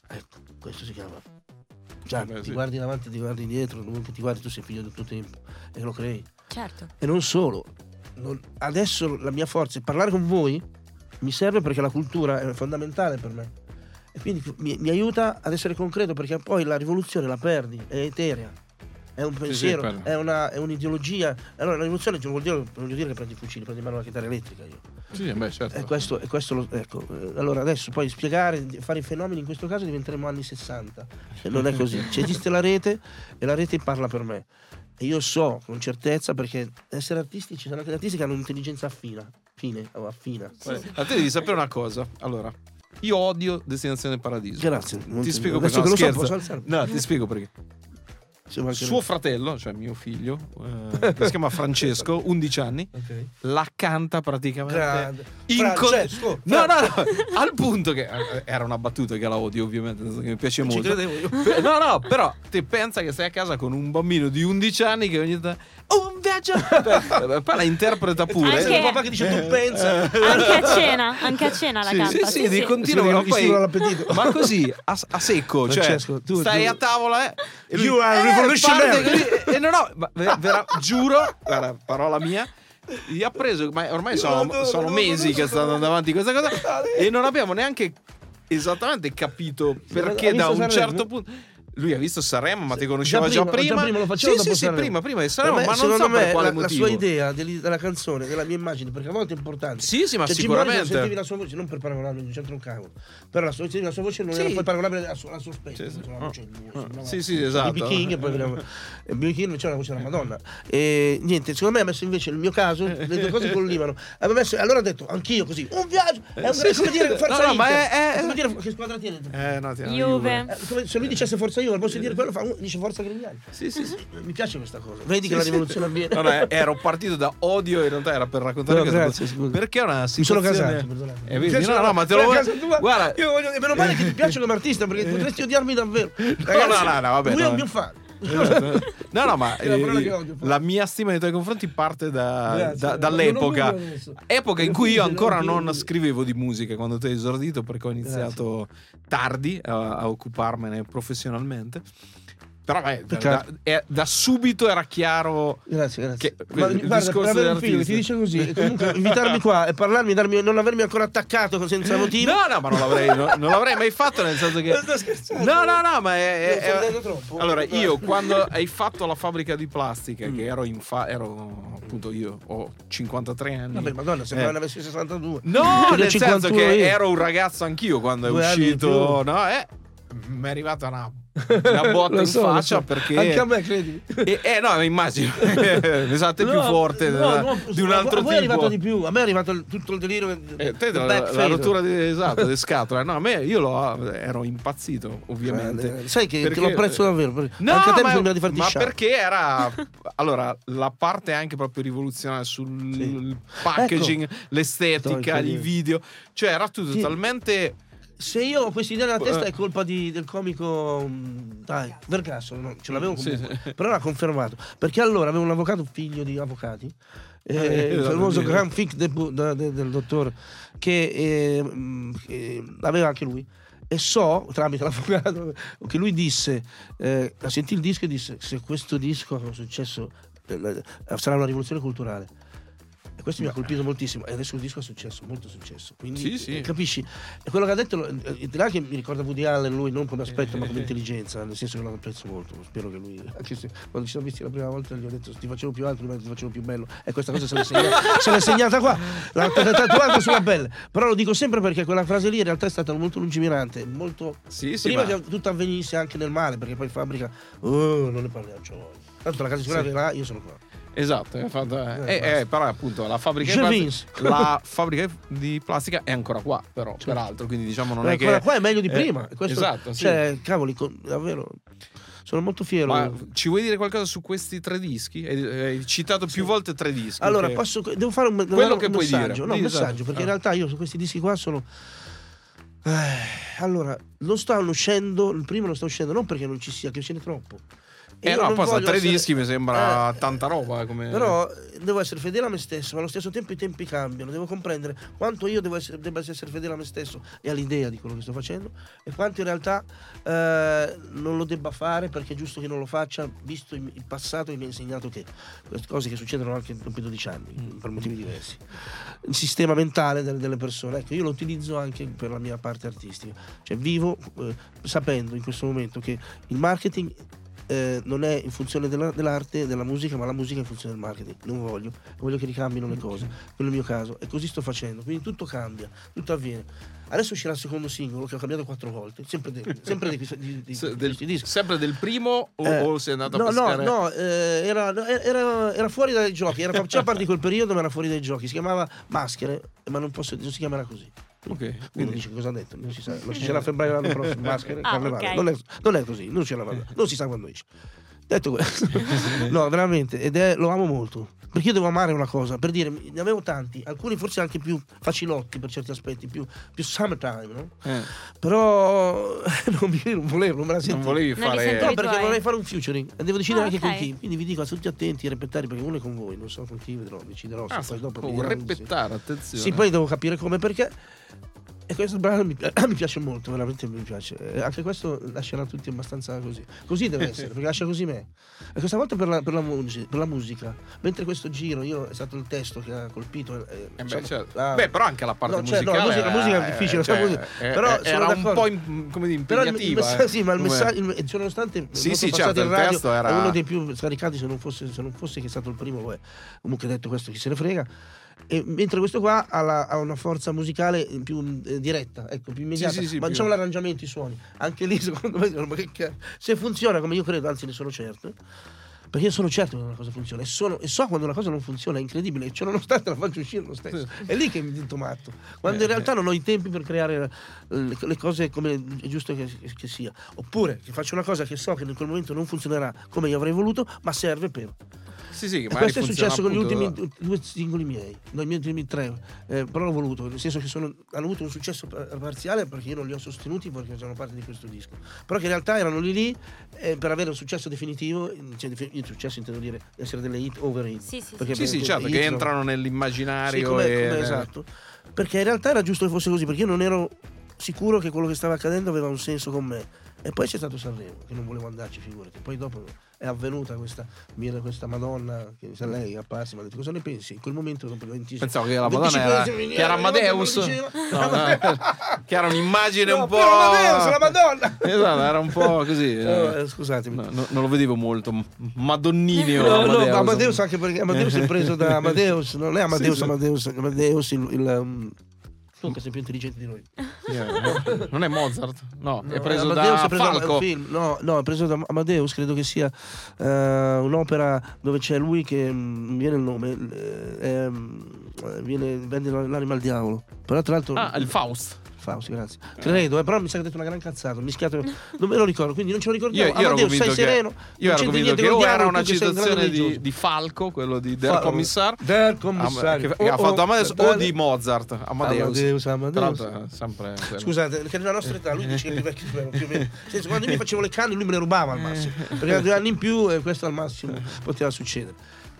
Ecco, questo si chiama. Cioè, Eh beh, ti sì. guardi davanti, ti guardi indietro, dovunque ti guardi, tu sei figlio del tuo tempo e lo crei. Certo. E non solo, non- adesso la mia forza è parlare con voi, mi serve perché la cultura è fondamentale per me. E quindi mi, mi aiuta ad essere concreto perché poi la rivoluzione la perdi, è eterea. È un pensiero, quello. è, una- è un'ideologia. Allora la rivoluzione non vuol, dire, non vuol dire che prendi i fucili, prendi in mano la chitarra elettrica io. Sì, beh, certo. E questo, e questo lo, ecco, eh, allora adesso poi spiegare, fare i fenomeni in questo caso diventeremo anni 60. E non è così. C'è esiste la rete e la rete parla per me. E io so con certezza perché essere artisti ci sono anche artisti che hanno un'intelligenza affina, fine o affina. Guarda, A te devi sapere una cosa. Allora, io odio Destinazione Paradiso. Grazie. Ti spiego perché. che No, so? No, ti spiego perché. Suo fratello, cioè mio figlio, eh, che si chiama Francesco, 11 anni, Ok. la canta praticamente Grande. in co- Francesco, No, no, no, al punto che eh, era una battuta che la odio, ovviamente, che mi piace Ci molto. No, no, però te pensa che stai a casa con un bambino di 11 anni che ogni tanto un viaggio Beh, poi la interpreta pure. Anche- C'è il papà che dice tu pensa. Anche a cena, anche a cena la Sì, canta. sì, sì, di continuo, Sì, ma mi poi- ma così a, a secco, cioè Francesco, tu- stai tu- a tavola eh, e You are eh, revolutionary. e non ho, ma ve- vera- giuro, guarda, parola mia. Gli ha preso, ma ormai sono, adoro, sono mesi che stanno andando avanti questa cosa e non abbiamo neanche esattamente capito perché da un certo punto lui ha visto Sanremo, ma ti conosceva Già già prima, prima. già prima lo faceva sì, dopo sì, sì, prima, prima di Sanremo, me, ma non so me per quale la, la motivo. sua idea della canzone, della mia immagine, perché a volte è importante. Sì, sì, ma Cioè, sicuramente. sentivi la sua voce, non per paragonarlo, non c'entra un cavolo. Però la sua, la sua voce non Sì. era poi paragonabile alla sua, alla sua specie. Sì, sì. La Ah, sembrava- sì, sì, esatto. Di King e poi E B.B. King c'era la voce della Madonna. E niente, secondo me ha messo invece il mio caso, le due cose collivano. Aveva messo, allora ha detto, anch'io così, un viaggio! È, un, Sì, è come sì. dire Forza No, no, ma è- è- come dire che squadra tiene? Eh, no, ti- no, Juve. Eh, come se lui dicesse Forza Juve, di dire quello, fa, dice Forza Grignani. Sì, sì, sì. Mi piace questa cosa. Vedi che Sì, la sì. rivoluzione avviene. No, no, eh, ero partito da odio, in realtà era per raccontare No, grazie, cosa. scusa. Perché è una Mi sono situazione casato, perdonate. Eh, vedi, piace no, no, ma te lo voglio. Guarda, Io voglio, e meno male che ti piace come artista perché potresti odiarmi davvero. Ragazzi, no, no, no, vabbè, Lui è no. un mio fan. Esatto. No, no, ma eh, odio, la mia stima nei tuoi confronti parte da- Grazie. da- dall'epoca. Epoca in cui io ancora no? non scrivevo di musica quando tu hai esordito perché ho iniziato tardi a, a occuparmene professionalmente. Però beh, da, Peccato. da- è- da subito era chiaro Grazie, grazie. Che- Ma il guarda, per discorso avere un figlio che ti dice così, e comunque invitarmi qua e parlarmi, darmi, non avermi ancora attaccato senza motivo. No, no, ma non l'avrei, no- non l'avrei mai fatto nel senso che. No, no, no, ma è, è- offendendo troppo. Allora, io quando hai fatto la fabbrica di plastica, che ero in fa- ero appunto io ho 53 anni. Vabbè, madonna, sembra Eh. ne avessi 62. No, nel senso 51 che ero un ragazzo anch'io quando è Due in uscito, no? Eh, mi è arrivata una, una botta in so, faccia so. perché Anche a me, credi. Eh, eh, no, immagino. È più No, forte no, della- no, di un a altro voi è arrivato tipo. di più. A me è arrivato il- tutto il delirio. Eh, te la, la rottura di, esatto, di scatola. No, a me io lo, ero impazzito, ovviamente. Eh, Sai che Perché- te lo apprezzo davvero. No, anche a te ma, sembra di farti ma sciare. perché era allora la parte anche proprio rivoluzionaria sul Sì. packaging, Ecco. l'estetica, i video, cioè era tutto Sì. talmente Se io ho questa idea nella testa Eh. è colpa di- del comico mh, dai, Vergasso, no, ce l'avevo comunque, sì. però l'ha confermato. Perché allora avevo un avvocato figlio di avvocati, eh, Eh, il esatto, famoso. Grand Fic de- de- de- del dottore, che eh, che aveva anche lui. E so, tramite l'avvocato, che lui disse, eh, sentì il disco e disse, se questo disco ha successo, eh, sarà una rivoluzione culturale. E questo mi ha colpito moltissimo. E adesso il disco ha successo, molto successo. Quindi Sì, sì. eh, capisci? E quello che ha detto, eh, dirà che mi ricorda Woody Allen, lui non come aspetto, ma come intelligenza, nel senso che lo apprezzo molto. Spero che lui, anche se quando ci siamo visti la prima volta, gli ho detto ti facevo più alto, ti facevo più bello. E questa cosa se l'è segnata, se l'è segnata qua, l'ha tatuata sulla pelle. Però lo dico sempre perché quella frase lì in realtà è stata molto lungimirante, molto Sì, sì, prima ma- che tutto avvenisse anche nel male, perché poi in fabbrica, oh, non ne parliamo. c'ho voglia. Tanto la casa di sicurezza è là, io sono qua. Esatto, è fatta- Eh, eh, eh, però appunto la fabbrica, plastica, la fabbrica di plastica è ancora qua, però, peraltro, quindi diciamo non è che... quella qua è meglio di eh, prima. questo- esatto, sì. Cioè, cavoli, davvero. Sono molto fiero. Ma ci vuoi dire qualcosa su questi tre dischi? Hai, citato più volte tre dischi. Allora, che- posso, devo fare un, devo Quello dare che un puoi messaggio. dire. No, un esatto. messaggio, perché Ah. in realtà io su questi dischi qua sono. Eh, allora, non stanno uscendo, il primo non sta uscendo non perché non ci sia, che ce n'è troppo. Eh no, poi tre essere- dischi mi sembra Eh, tanta roba. Come... Però eh, devo essere fedele a me stesso, ma allo stesso tempo i tempi cambiano. Devo comprendere quanto io devo essere, debba essere fedele a me stesso e all'idea di quello che sto facendo e quanto in realtà eh, non lo debba fare perché è giusto che non lo faccia, visto il, passato che mi ha insegnato che cose che succedono anche dopo 12 anni, Mm. per motivi diversi. Il sistema mentale delle, delle persone, ecco, io lo utilizzo anche per la mia parte artistica. Cioè vivo eh, sapendo in questo momento che il marketing eh, non è in funzione della- dell'arte della musica, ma la musica è in funzione del marketing. Non voglio, voglio che ricambino le cose. Quello è il mio caso. E così sto facendo. Quindi tutto cambia, tutto avviene. Adesso uscirà il secondo singolo che ho cambiato quattro volte, sempre, de- sempre di, di- di- Se- del- dischi. sempre del primo o, Eh, o sei andato no, a pescare? No, no, eh, era, era- era fuori dai giochi, era, faceva parte di quel periodo, ma era fuori dai giochi. Si chiamava Maschere, ma non, posso, non si chiamerà così. Ok, Uno quindi- dice cosa ha detto, non si sa, lo si sarà a febbraio l'anno prossimo, maschere, Ah, carnevale. ok. Non, è, non è così, non, la, non si sa quando esce. Detto questo, no, veramente, ed è, lo amo molto. Perché io devo amare una cosa, per dire, ne avevo tanti, alcuni forse anche più facilotti per certi aspetti, più, più summertime, no? Eh, Però non, mi, non volevo, non me la sentivo. non volevi Non fare... No, perché vorrei fare un featuring e devo decidere Ah, anche ok. con chi. Quindi vi dico, tutti attenti, repettare, perché uno è con voi, non so con chi vedrò, deciderò. se Ah, poi dopo sì. repettare, attenzione. Sì, poi devo capire come perché. E questo brano mi, mi piace molto, veramente mi piace. E anche questo lascerà tutti abbastanza così. Così deve essere, perché lascia così me. E questa volta per la, per la musica, per la musica. Mentre questo giro io è stato il testo che ha colpito. eh, Eh beh, insomma, certo. ah, Beh, però anche la parte No, cioè, no, musicale. la musica- la musica è eh, difficile, cioè, la musica- eh, però eh, era un po' in- come dire, Però il, il messa- eh. sì, ma il messaggio, il- cioè, nonostante Sì, sì, certo, il radio, testo era- è uno dei più scaricati se non fosse, se non fosse che è stato il primo, vabbè. comunque detto questo chi se ne frega. E mentre questo qua ha, la- ha una forza musicale più eh, diretta, ecco, più immediata. sì, sì, ma più- diciamo l'arrangiamento, i suoni. Anche lì, secondo me, ma se funziona come io credo, anzi ne sono certo. Perché io sono certo che una cosa funziona e, sono- e so quando una cosa non funziona, è incredibile, cioè nonostante la faccio uscire lo stesso. È lì che mi divento matto. Quando in Eh, realtà non ho i tempi per creare eh, le cose come è giusto che, che sia. Oppure che faccio una cosa che so che in quel momento non funzionerà come io avrei voluto, ma serve per. Sì, sì, E questo è successo con gli ultimi due singoli miei, no, i miei ultimi tre, eh, però l'ho voluto, nel senso che sono- hanno avuto un successo par- parziale perché io non li ho sostenuti perché sono parte di questo disco, però che in realtà erano lì lì eh, per avere un successo definitivo, cioè il successo intendo dire essere delle hit over hit. Sì, sì, Perché sì. Sì, sì, certo, che sono- entrano sì, nell'immaginario. come- e... come- esatto. Perché in realtà era giusto che fosse così, perché io non ero sicuro che quello che stava accadendo aveva un senso con me. E poi c'è stato Sanremo, che non volevo andarci, figurati. Poi dopo è avvenuta questa, viene questa Madonna, che se lei apparsi, mi ha detto cosa ne pensi? In quel momento, dopo 20 Pensavo che la 25 Madonna era, lo Amadeus. No, no, che era un'immagine No, un po'. Amadeus, la Madonna! Esatto, era un po' così. eh. No, eh, scusatemi. No, no, non lo vedevo molto. m- Madonninio. No, no, Amadeus. ma Amadeus anche perché Amadeus è preso da Amadeus, non è Amadeus, Sì, sì. Amadeus, Amadeus il, il Luca sei più intelligente di noi. Eh, Non è Mozart? No, è No, preso Amadeus da è preso Falco. film. No, no, è preso da Amadeus, credo che sia eh, un'opera dove c'è lui che mm, mi viene il nome, eh, ehm, viene, vende l'anima al diavolo. Però tra l'altro Ah, il Faust. Fausti, grazie. Credo, eh, però mi sa che ha detto una gran cazzata, mischiato. Non me lo ricordo, quindi non ce lo ricordiamo. Io, io convinto stai sereno. io ero convinto che o era una citazione di, di Falco, quello di Der Fa- Commissar, Del am- commissario. che, che ha Oh, fatto oh, Amadeus, o del- di Mozart. Amadeus. Amadeus, Amadeus. è sempre. Scusate, perché nella nostra età lui dice che più vecchio più o meno. Nel senso, quando io mi facevo le canne lui me le rubava al massimo. Perché due anni in più e questo al massimo poteva succedere.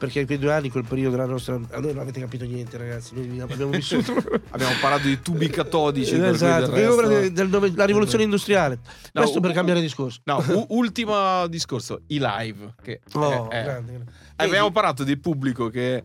Perché quei due anni, quel periodo della nostra. A noi non avete capito niente, ragazzi. Noi abbiamo vissuto. Abbiamo parlato di tubi catodici. esatto, del del- del- la rivoluzione industriale. No, Questo per cambiare discorso. No, u- ultimo discorso, i live. Che Oh, è- è- grande, grande. abbiamo parlato del pubblico che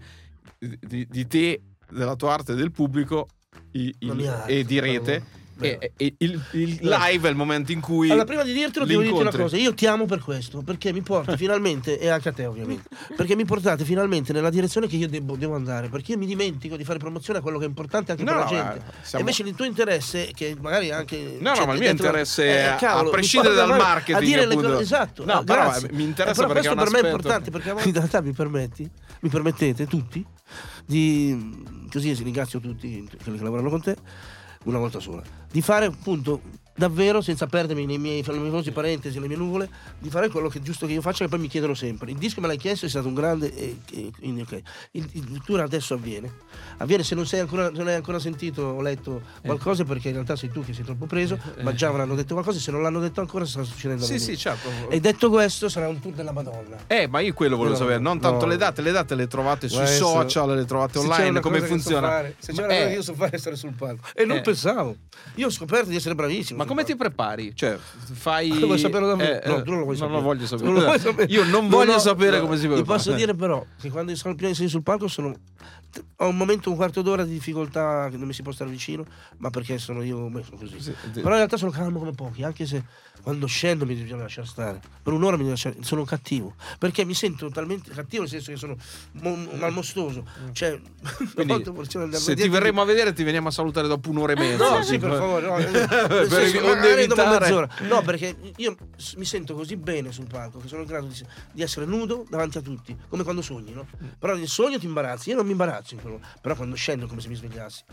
di, di te, della tua arte del pubblico i- ha- e di rete. E, e il, il live è il momento in cui Allora, prima di dirtelo, devo dirti una cosa. Io ti amo per questo, perché mi porti finalmente, e anche a te ovviamente, perché mi portate finalmente nella direzione che io devo, devo andare, perché io mi dimentico di fare promozione a quello che è importante anche No, per no, la gente. eh, E siamo- invece il tuo interesse, che magari anche... No, no, cioè, ma il mio interesse, a- a mi prescindere porta dal avanti marketing, A dire le cose, esatto. No, ah, però, eh, mi interessa Eh, però perché è questo per me è aspetto- importante, perché a in realtà mi permetti, mi permettete tutti, di, così ringrazio tutti quelli che lavorano con te, una volta sola, di fare appunto davvero senza perdermi nei miei voci parentesi, nelle mie nuvole, di fare quello che è giusto che io faccia e poi mi chiedono sempre. Il disco me l'hai chiesto, è stato un grande e, e- quindi ok. Il, il tour adesso avviene. Avviene se non sei ancora non hai ancora sentito o letto qualcosa perché in realtà sei tu che sei troppo preso, ma già avranno detto qualcosa, se non l'hanno detto ancora sta succedendo. Sì, sì, certo. E detto questo sarà un tour della Madonna. Eh, ma io quello volevo No, sapere, non tanto no. le date, le date le trovate sui Guarda, social, le trovate online, come che so funziona? se c'è una cosa eh, che io so fare è stare sul palco. E non Eh. pensavo. Io ho scoperto di essere bravissimo. Ma come ti prepari? Cioè, fai. Vuoi saperlo davvero? Eh, no, eh, tu non lo vuoi non sapere. lo voglio sapere. Non lo vuoi sapere. Io non No, voglio no, sapere no. come si Ti prepara. posso dire però che quando sono prima di sul palco sono ho un momento, un quarto d'ora di difficoltà che non mi si può stare vicino, ma perché sono io sono così. Sì, sì. Però in realtà sono calmo come pochi, anche se quando scendo mi bisogna lasciare stare. Per un'ora mi devo lasciare, sono cattivo, perché mi sento talmente cattivo nel senso che sono mo- malmostoso. Cioè, una Quindi, se ti verremo a vedere, ti veniamo a salutare dopo un'ora e mezza. No, sì, per favore, no, nel Per senso, magari dopo mezz'ora. No, perché io mi sento così bene sul palco che sono in grado di, di essere nudo davanti a tutti, come quando sogni, no? Però nel sogno ti imbarazzi, io non mi imbarazzo in quello, però quando scendo è come se mi svegliassi.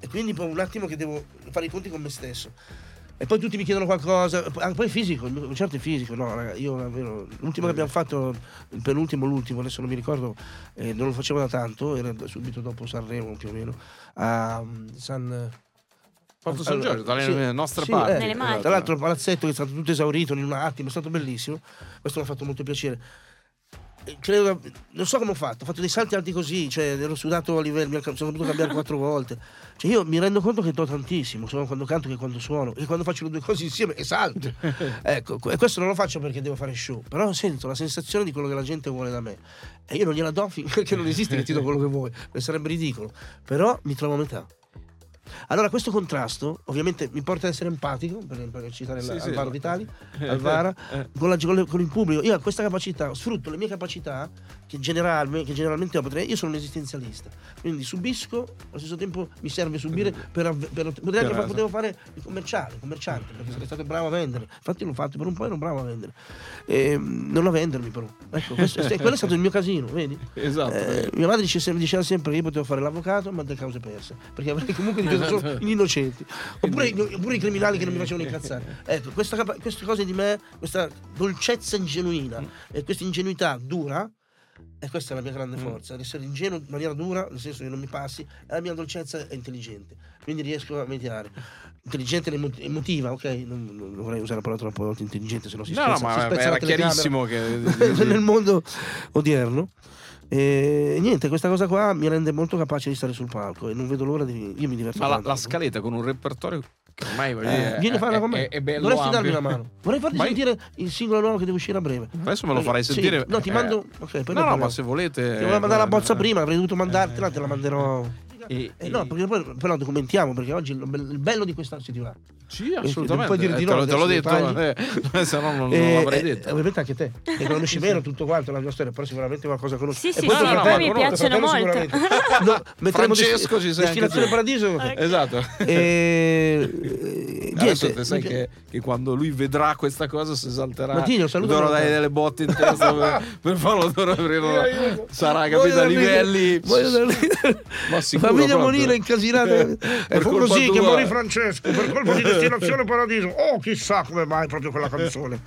E quindi poi un attimo che devo fare i conti con me stesso. E poi tutti mi chiedono qualcosa, poi poi è fisico, il concerto è fisico, no, raga, io davvero, l'ultimo che abbiamo fatto, il penultimo, l'ultimo, adesso non mi ricordo, eh, non lo facevo da tanto, era subito dopo Sanremo più o meno, a um, San... Porto San Giorgio, dalle sì, nostre sì, parti. eh. Tra l'altro il palazzetto che è stato tutto esaurito in un attimo, è stato bellissimo. Questo mi ha fatto molto piacere. Credo, non so come ho fatto, ho fatto dei salti alti così, cioè ero sudato a livello, mi sono dovuto cambiare quattro volte. Cioè io mi rendo conto che do tantissimo, sia quando canto che quando suono, e quando faccio le due cose insieme e salto. ecco, e questo non lo faccio perché devo fare show, però sento la sensazione di quello che la gente vuole da me. E io non gliela do finché non esiste che ti do quello che vuoi, perché sarebbe ridicolo. Però mi trovo a metà. Allora, questo contrasto ovviamente mi porta ad essere empatico, per, per citare Sì, la- sì. Alvaro Vitali, Alvara, Eh. con, la- con il pubblico. Io ho questa capacità, sfrutto le mie capacità che, generalme- che generalmente ho. potrei- io sono un esistenzialista, quindi subisco, allo stesso tempo mi serve subire per, avve- per potrei anche potevo fare il commerciale, commerciante, perché sarei stato bravo a vendere. Infatti l'ho fatto per un po' ero bravo a vendere. Ehm, non a vendermi però. Ecco, questo, quello è stato il mio casino, vedi? Esatto. Eh, mia madre dice sempre- diceva sempre che io potevo fare l'avvocato ma delle cause perse perché avrei comunque difeso solo gli innocenti. Oppure, oppure i criminali che non mi facevano incazzare. Ecco questa queste cose di me questa dolcezza genuina e questa ingenuità dura e questa è la mia grande Mm. forza essere ingenuo in maniera dura nel senso che non mi passi e la mia dolcezza è intelligente quindi riesco a mediare. Intelligente emotiva ok? Non, non vorrei usare la parola troppo volte intelligente se no si no, no, spezza, si ma spezza era chiarissimo che... nel mondo odierno. E niente, questa cosa qua mi rende molto capace di stare sul palco e non vedo l'ora di. Io mi diverto. Ma la, la scaletta con un repertorio che ormai voglio Eh, vieni a farla con me. è, è bello Vorresti darmi ampio. una mano. Vorrei farti Vai. sentire il singolo nuovo che deve uscire a breve. Adesso me lo farai Sì, sentire. No, ti eh, mando. Ok, poi No, no, ma se volete. Ti volevo mandare la bozza eh, prima, avrei dovuto mandartela, te la manderò. E, Eh, no, perché poi però documentiamo, perché oggi il be- il bello di questa se ti va. Sì, non assolutamente. puoi dire di Eh, no, te, lo- te l'ho detto, eh, se no non, non E- l'avrei e- detto. ovviamente anche te, che conosci meno tutto quanto la mia storia, però sicuramente qualcosa conosci. Sì, E sì, poi sì, tuo no, fratello, mi piacciono molto. sicuramente. No, Francesco ci sei Destinazione. Paradiso. Ok. Esatto. E, e, Adesso te sai che, che quando lui vedrà questa cosa si esalterà. Martino, saluta Dovrò dare delle botte in testa per, per farlo dovrò aprire. Sarà capito a livelli. Ma sicuro Famiglia proprio. Monino incasinata. Eh, e per fu colpa così che morì Francesco per colpa di Destinazione Paradiso. Oh, chissà come mai proprio quella canzone.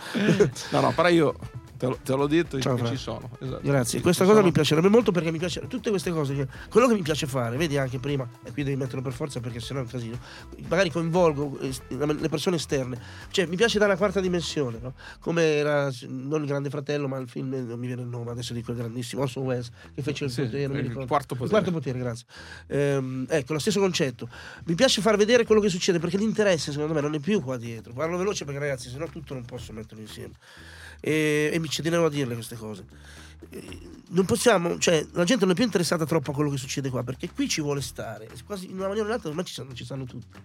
No, no, però io te, lo- te l'ho detto Ciao, che Fra. ci sono. Esatto. Grazie, Ci questa cosa sono. mi piacerebbe molto perché mi piace tutte queste cose, che- quello che mi piace fare, vedi anche prima, e qui devi metterlo per forza perché sennò è un casino, magari coinvolgo eh, le persone esterne, cioè mi piace dare la quarta dimensione, no? come era non il Grande Fratello ma il film, non mi viene il nome adesso di quel grandissimo, Orson Welles, che fece il Sì, potere, il quarto Il potere. quarto potere, grazie. Ehm, ecco, lo stesso concetto. Mi piace far vedere quello che succede perché l'interesse secondo me non è più qua dietro. Parlo veloce perché ragazzi, se no tutto non posso metterlo insieme. E, e mi ci tenevo a dirle queste cose. Non possiamo, cioè, la gente non è più interessata troppo a quello che succede qua perché qui ci vuole stare. Quasi in una maniera o nell'altra ormai ci sanno, ci sanno tutti.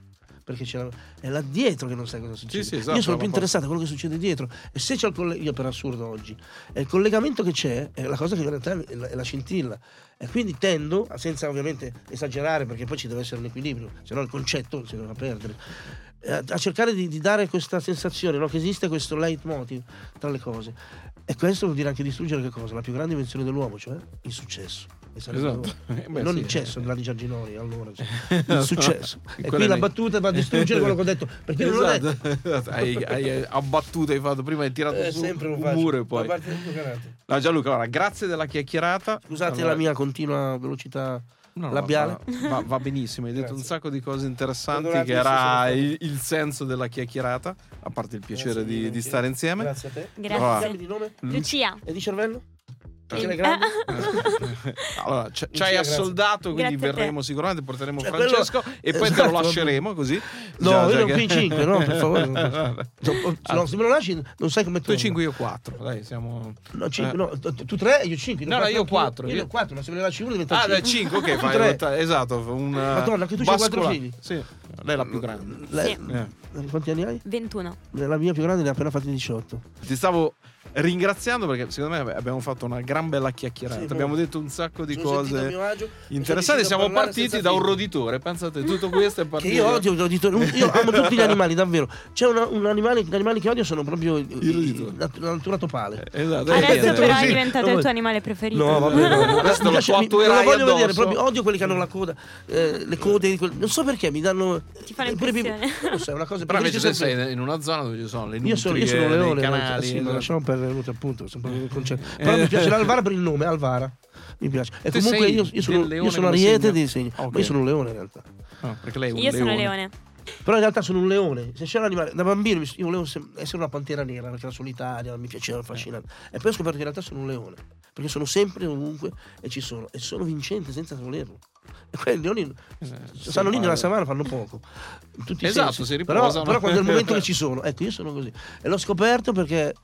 Perché c'è la- è là dietro che non sai cosa succede. sì, esatto, Io sono più interessato a quello che succede dietro. E se c'è il collegamento, io per assurdo oggi, è il collegamento che c'è, è la cosa che in realtà è la, è la scintilla. E quindi tendo, senza ovviamente esagerare, perché poi ci deve essere un equilibrio, se no il concetto si deve perdere, a, a cercare di, di dare questa sensazione no? che esiste questo leitmotiv tra le cose. E questo vuol dire anche distruggere che cosa? La più grande invenzione dell'uomo, cioè il successo. Esatto. Eh, beh, non sì, il cesso, eh. Grandi Giarginori, allora. cioè, il successo. e qui la battuta va a distruggere quello che ho detto. Perché non l'ho detto. Esatto, esatto. Hai, hai abbattuto, hai fatto prima, hai tirato Eh, su sempre un faccio. muro e poi. No, Gianluca, allora, grazie della chiacchierata. Scusate Allora, la mia continua velocità. No, no, labiale. Va, va- va benissimo, hai detto Grazie. un sacco di cose interessanti che era il, il senso della chiacchierata, a parte il piacere Grazie di, di stare insieme. Grazie a te. Grazie. Allora, nome? Lucia. E di cervello? Perché Eh? Allora, ci, hai assoldato, quindi Grazie te. verremo sicuramente, porteremo Cioè, Francesco e poi te esatto, lo lasceremo così. No, Già- io già non che- qui in cinque, no, per favore. No, Ah. no, se me lo lasci non sai come Tu torno. 5 io 4, dai, siamo... No, cinque, Eh. no, tu tu tre e io cinque. No, no, io quattro, Io, io- ne ho quattro, ma se me ne lasci uno diventa Ah, dai, cinque. 5, ok, Tu fai tre. esatto, un Madonna, anche tu c'hai quattro bascola- figli? Sì, lei è la più grande. Lei- Sì. Eh. Quanti anni hai? 21. La mia più grande ne ha appena fatti 18. Ti stavo ringraziando perché secondo me abbiamo fatto una gran bella chiacchierata. Sì, abbiamo detto un sacco di cose agio, interessanti. Siamo partiti da un roditore. Pensate, tutto questo è Che partito. io odio gli roditori. Io amo tutti gli animali, davvero. C'è una- un animale, gli animali che odio sono proprio i- I roditori. la, la natura topale. Esatto, Adesso eh, però è diventato il tuo animale preferito. No, vabbè, no. Adesso lo lo voglio vedere, addosso. proprio odio quelli che hanno la coda, eh, le code, non so perché mi danno Ti fanno eh, pure- impressione. Non so, è una cosa Però invece sempre- sei in una zona dove ci sono le nutrie, io sono, io sono leone, canali. sì, lasciamo perdere molto appunto, sono proprio il concetto. Però mi piace l'Alvara per il nome, Alvara. Mi piace. E Tu comunque io, io sono, leone io sono ariete segno? di segno. Ok. Ma io sono un leone in realtà. No, perché lei è un Io sono leone. leone. Però in realtà sono un leone. Se c'è un animale, da bambino io volevo essere una pantera nera perché era solitaria, mi piaceva, affascinante. E poi ho scoperto che in realtà sono un leone. perché sono sempre ovunque e ci sono, e sono vincenti senza volerlo. E quelli leoni stanno lì nella savana, fanno poco. Tutti Esatto, sensi. si però, riposano. però quando è il momento che ci sono, ecco, io sono così. E l'ho scoperto perché.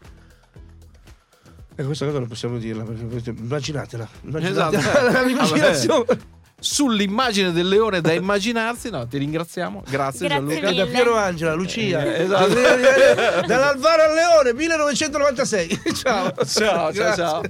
E questa cosa non possiamo dirla, perché immaginatela. immaginatela Esatto. l'immaginazione. Sull'immagine del leone da immaginarsi, no, ti ringraziamo. Grazie, Grazie Gianluca. mille. Da Piero Angela, Lucia, Eh, esatto. dall'Alvaro al Leone 1996. Ciao, Ciao, ciao, ciao.